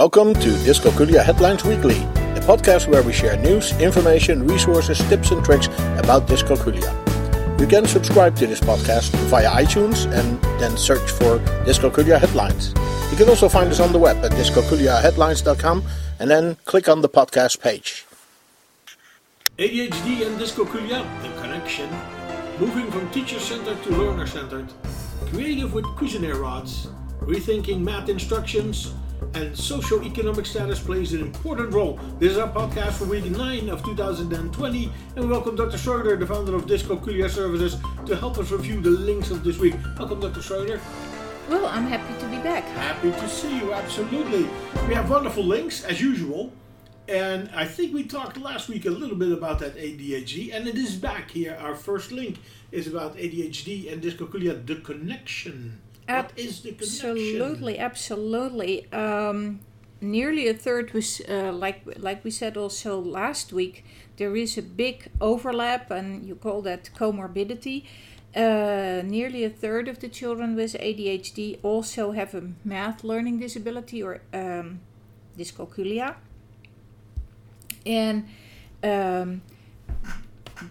Welcome to Dyscalculia Headlines Weekly, a podcast where we share news, information, resources, tips, and tricks about dyscalculia. You can subscribe to this podcast via iTunes and then search for Dyscalculia Headlines. You can also find us on the web at dyscalculiaheadlines.com and then click on the podcast page. ADHD and dyscalculia, the connection. Moving from teacher-centered to learner-centered. Creative with Cuisenaire rods. Rethinking math instructions. And socio-economic status plays an important role. This is our podcast for week 9 of 2020. And we welcome Dr. Schroeder, the founder of Dyscalculia Services, to help us review the links of this week. Welcome, Dr. Schroeder. Well, I'm happy to be back. Happy to see you, absolutely. We have wonderful links, as usual. And I think we talked last week a little bit about that ADHD, and it is back here. Our first link is about ADHD and dyscalculia, the connection. What is the? Absolutely, absolutely. Um, nearly a third was uh, like like we said also last week. There is a big overlap, and you call that comorbidity. Uh, nearly a third of the children with ADHD also have a math learning disability or um, dyscalculia. And um,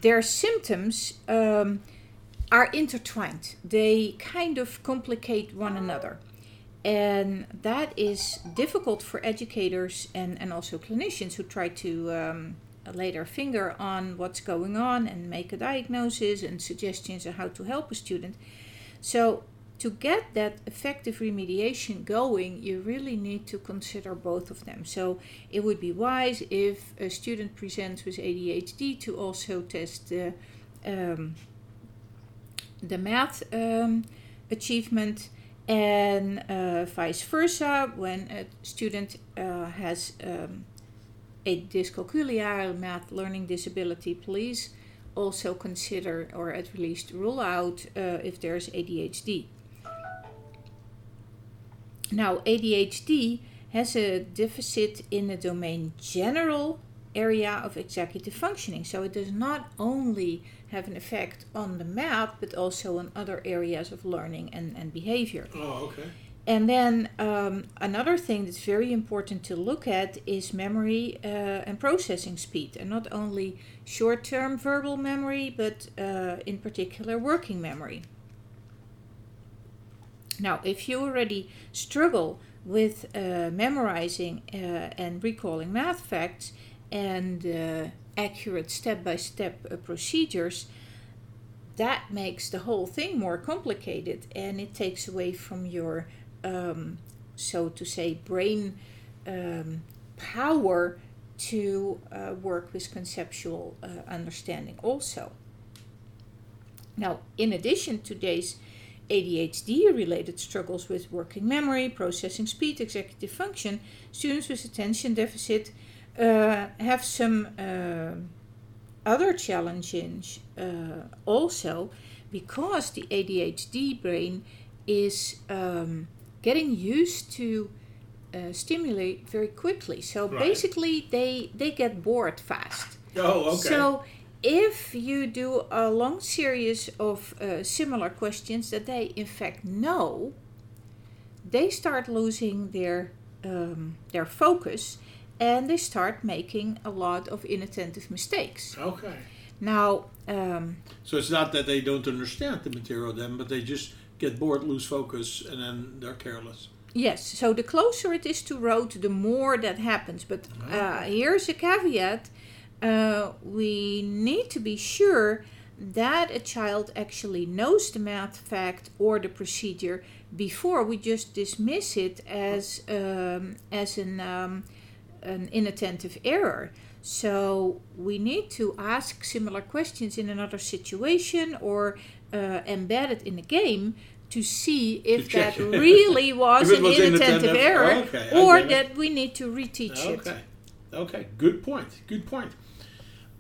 their symptoms um, are intertwined, they kind of complicate one another. And that is difficult for educators and, and also clinicians who try to um, lay their finger on what's going on and make a diagnosis and suggestions on how to help a student. So, to get that effective remediation going, you really need to consider both of them. So, it would be wise if a student presents with ADHD to also test the, um, the math um, achievement and uh, vice versa when a student uh, has um, a dyscalculia, math learning disability, please also consider or at least rule out uh, if there's ADHD. Now, ADHD has a deficit in the domain general area of executive functioning, so it does not only have an effect on the math but also on other areas of learning and, and behavior. Oh, okay. And then um, another thing that's very important to look at is memory uh, and processing speed, and not only short term verbal memory, but uh, in particular working memory. Now, if you already struggle with uh, memorizing uh, and recalling math facts and uh, accurate step by step procedures, that makes the whole thing more complicated and it takes away from your um, so to say, brain um, power to uh, work with conceptual uh, understanding also. Now, in addition to these ADHD related struggles with working memory, processing speed, executive function, students with attention deficit uh, have some uh, other challenges uh, also because the ADHD brain is um, getting used to uh, stimulate very quickly. So Right. basically, they they get bored fast. Oh, okay. So if you do a long series of uh, similar questions that they in fact know, they start losing their um, their focus and they start making a lot of inattentive mistakes. okay. Now, um, So it's not that they don't understand the material then, but they just get bored, lose focus, and then they're careless. Yes, so the closer it is to road, the more that happens. But uh, here's a caveat uh, we need to be sure that a child actually knows the math fact or the procedure before we just dismiss it as, um, as an, um, an inattentive error. So we need to ask similar questions in another situation or uh, embed it in a game to see if check that really was an was inattentive inattentive, error okay, or that we need to reteach it. Okay. Okay. Good point. Good point.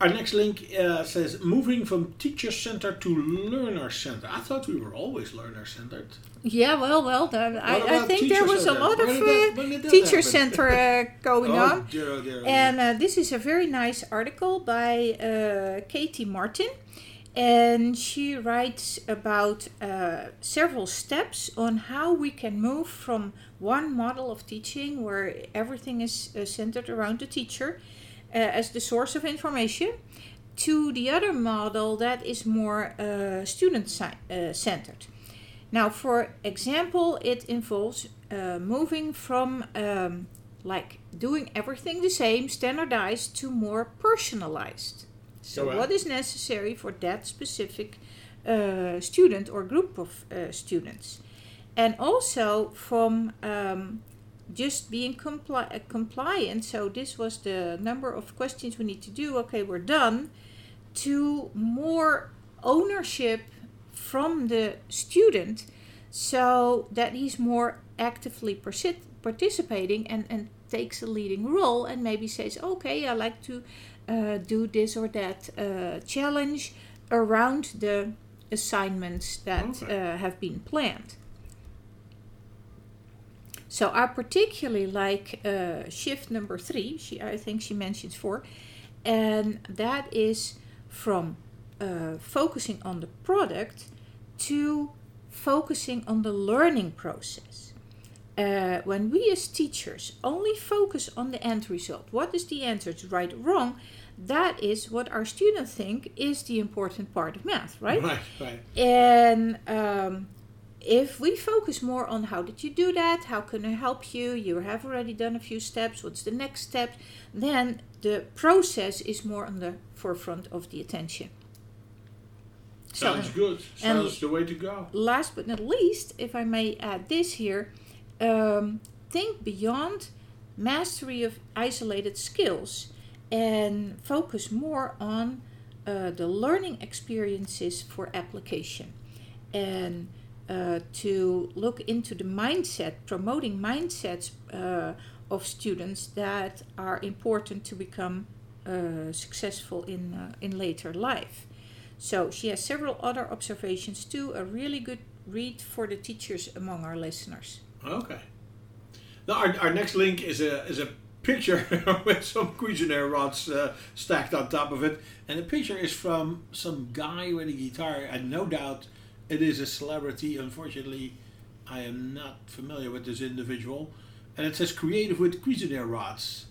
Our next link uh, says moving from teacher centered to learner centered. I thought we were always learner centered. Yeah, well, well, What I, I think there was a lot of When did that- uh, when did that teacher center uh, going oh, on. dear, oh, dear, oh. And uh, this is a very nice article by uh, Katie Martin. and she writes about uh, several steps on how we can move from one model of teaching where everything is uh, centered around the teacher uh, as the source of information to the other model that is more uh, student si- uh, centered. Now, for example, it involves uh, moving from um, like doing everything the same, standardized, to more personalized. So, Correct. what is necessary for that specific uh, student or group of uh, students? And also from um, just being compli- uh, compliant. So, this was the number of questions we need to do. Okay, we're done. To more ownership from the student so that he's more actively persi- participating and, and takes a leading role and maybe says, okay, I like to uh, do this or that uh, challenge around the assignments that Okay. uh, have been planned. So I particularly like uh, shift number three. She, I think she mentions four, and that is from uh, focusing on the product to focusing on the learning process. Uh, when we as teachers only focus on the end result, what is the answer, it's right or wrong, that is what our students think is the important part of math, right? Right, right. And um, if we focus more on how did you do that, how can I help you, you have already done a few steps, what's the next step, then the process is more on the forefront of the attention. So- Sounds good. Sounds the way to go. last but not least, if I may add this here, um, think beyond mastery of isolated skills and focus more on uh, the learning experiences for application and uh, to look into the mindset, promoting mindsets uh, of students that are important to become uh, successful in, uh, in later life. So she has several other observations too. A really good read for the teachers among our listeners. Okay. Now our, our next link is a is a picture with some Cuisenaire rods uh, stacked on top of it, and the picture is from some guy with a guitar, and no doubt it is a celebrity. Unfortunately, I am not familiar with this individual, and it says "creative with Cuisenaire rods."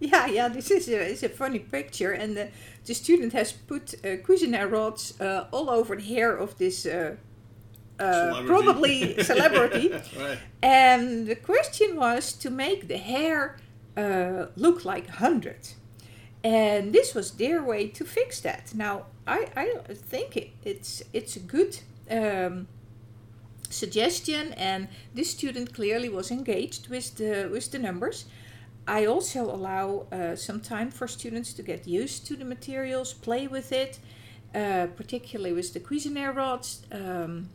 Yeah, yeah, this is a, is a funny picture, and the, the student has put uh, Cuisenaire rods uh, all over the hair of this uh, uh, Celebrity. probably celebrity. right. And the question was to make the hair uh, look like 100. And this was their way to fix that. Now, I, I think it, it's, it's a good um, suggestion, and this student clearly was engaged with the, with the numbers. I also allow uh, some time for students to get used to the materials, play with it, uh, particularly with the Cuisenaire rods. Um,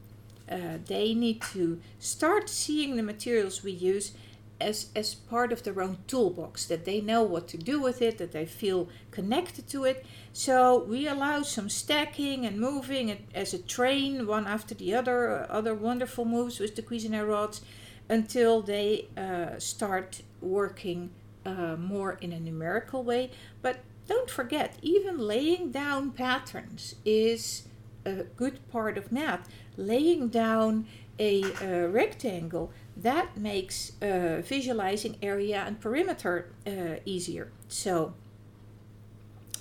uh, they need to start seeing the materials we use as, as part of their own toolbox, that they know what to do with it, that they feel connected to it. So we allow some stacking and moving as a train, one after the other, uh, other wonderful moves with the Cuisenaire rods, until they uh, start working uh, more in a numerical way. But don't forget, even laying down patterns is a good part of math. Laying down a uh, rectangle that makes uh, visualizing area and perimeter uh, easier. So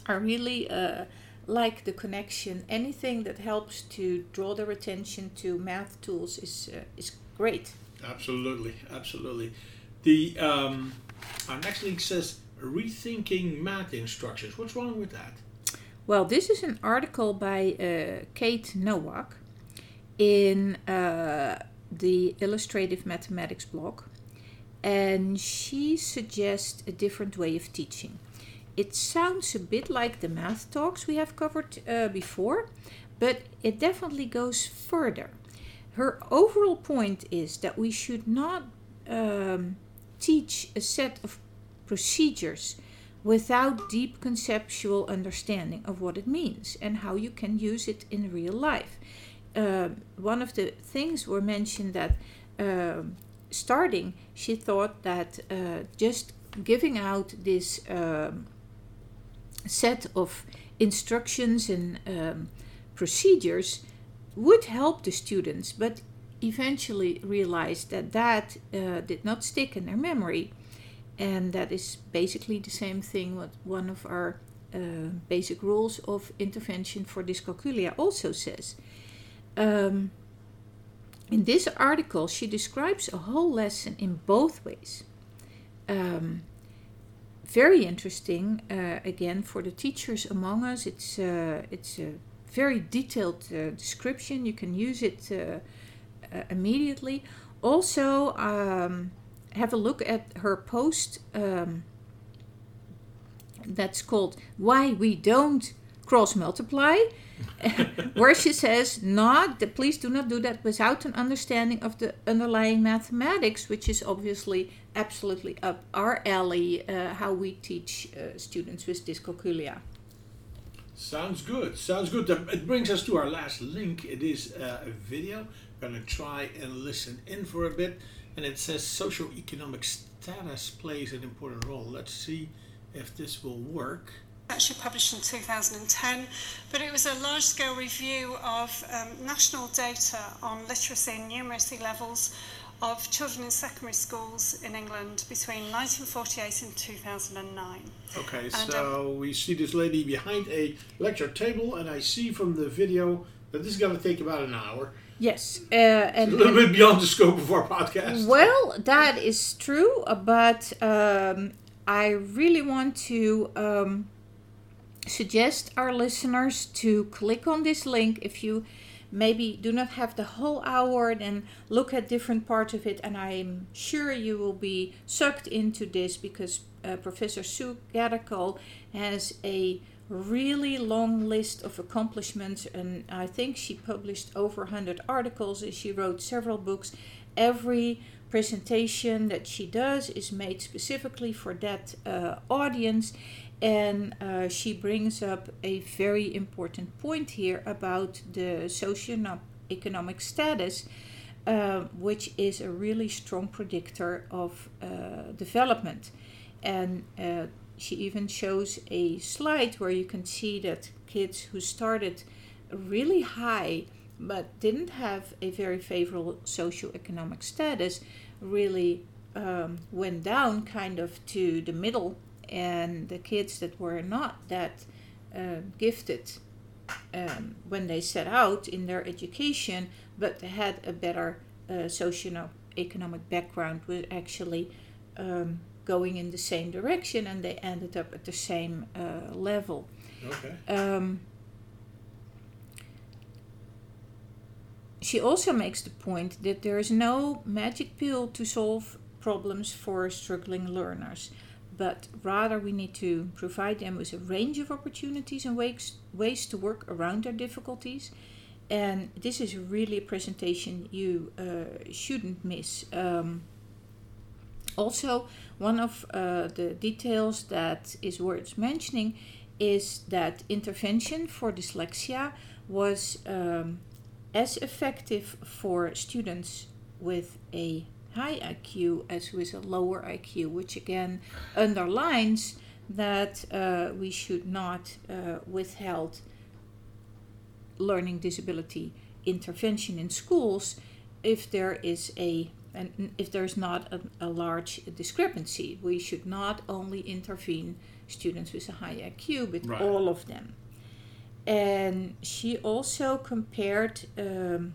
I really uh, like the connection. Anything that helps to draw their attention to math tools is uh, is great. Absolutely, absolutely. The um, our next link says rethinking math instructions. What's wrong with that? Well, this is an article by uh, Kate Nowak in uh, the Illustrative Mathematics blog, and she suggests a different way of teaching. It sounds a bit like the math talks we have covered uh, before, but it definitely goes further. Her overall point is that we should not um, teach a set of procedures without deep conceptual understanding of what it means and how you can use it in real life. Uh, one of the things were mentioned that um starting, she thought that uh, just giving out this um, set of instructions and um, procedures would help the students, but eventually realized that that uh, did not stick in their memory. And that is basically the same thing what one of our uh, basic rules of intervention for dyscalculia also says. Um, in this article, she describes a whole lesson in both ways. Um, very interesting, uh, again, for the teachers among us. It's, uh, it's a very detailed uh, description. You can use it immediately. Also, um, have a look at her post um, that's called Why We Don't Cross Multiply, where she says, Not, please do not do that without an understanding of the underlying mathematics, which is obviously absolutely up our alley, uh, how we teach uh, students with dyscalculia. Sounds good. Sounds good. It brings us to our last link. It is uh, a video. We're going to try and listen in for a bit. And it says socioeconomic status plays an important role. Let's see if this will work. Actually published in 2010, but it was a large scale review of um, national data on literacy and numeracy levels of children in secondary schools in England between 1948 and 2009. Okay, And, so we see this lady behind a lecture table, and I see from the video that this is going to take about an hour. Yes, uh, and, A little and- bit beyond the scope of our podcast. Well, that is true, uh, but um, I really want to um, suggest our listeners to click on this link if you maybe do not have the whole hour then look at different parts of it and i'm sure you will be sucked into this because uh, professor sue Gathercole has a really long list of accomplishments and i think she published over 100 articles and she wrote several books. Every presentation that she does is made specifically for that uh, audience and uh, she brings up a very important point here about the socio-economic status uh, which is a really strong predictor of uh, development. And uh, she even shows a slide where you can see that kids who started really high but didn't have a very favorable socioeconomic status really um, went down kind of to the middle and the kids that were not that uh, gifted um, when they set out in their education but had a better uh, socioeconomic background were actually um, going in the same direction and they ended up at the same uh, level Okay. um, she also makes the point that there is no magic pill to solve problems for struggling learners, but rather we need to provide them with a range of opportunities and ways, ways to work around their difficulties. And this is really a presentation you uh, shouldn't miss. Um, also, one of uh, the details that is worth mentioning is that intervention for dyslexia was um, as effective for students with a high IQ as with a lower IQ, which again underlines that uh, we should not uh, withhold learning disability intervention in schools if there is a and if there's not a, a large discrepancy. We should not only intervene students with a high IQ, but Right. all of them. And she also compared um,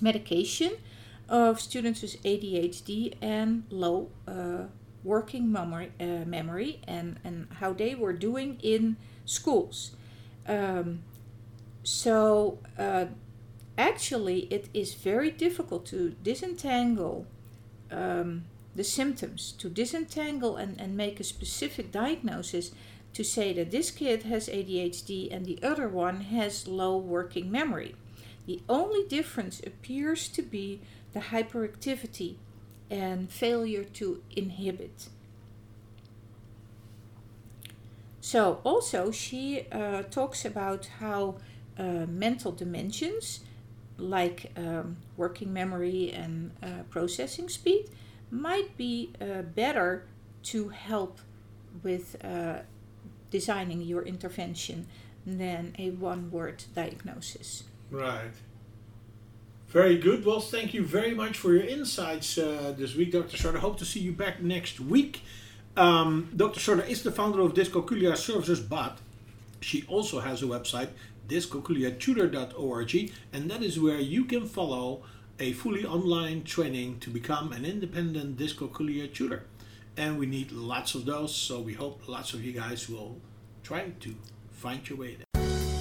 medication of students with ADHD and low uh, working memory, uh, memory and, and how they were doing in schools. Um, so, uh, actually, it is very difficult to disentangle um, the symptoms, to disentangle and, and make a specific diagnosis to say that this kid has ADHD and the other one has low working memory. The only difference appears to be the hyperactivity and failure to inhibit. So, also, she uh, talks about how uh, mental dimensions like um, working memory and uh, processing speed might be uh, better to help with uh, designing your intervention than a one word diagnosis. Right. Very good. Well, thank you very much for your insights uh, this week, Dr. Sorda. Hope to see you back next week. Um, Dr. Sorda is the founder of Dyscalculia Services, but she also has a website, dyscalculiatutor.org, and that is where you can follow a fully online training to become an independent dyscalculia tutor. And we need lots of those, so we hope lots of you guys will try to find your way there.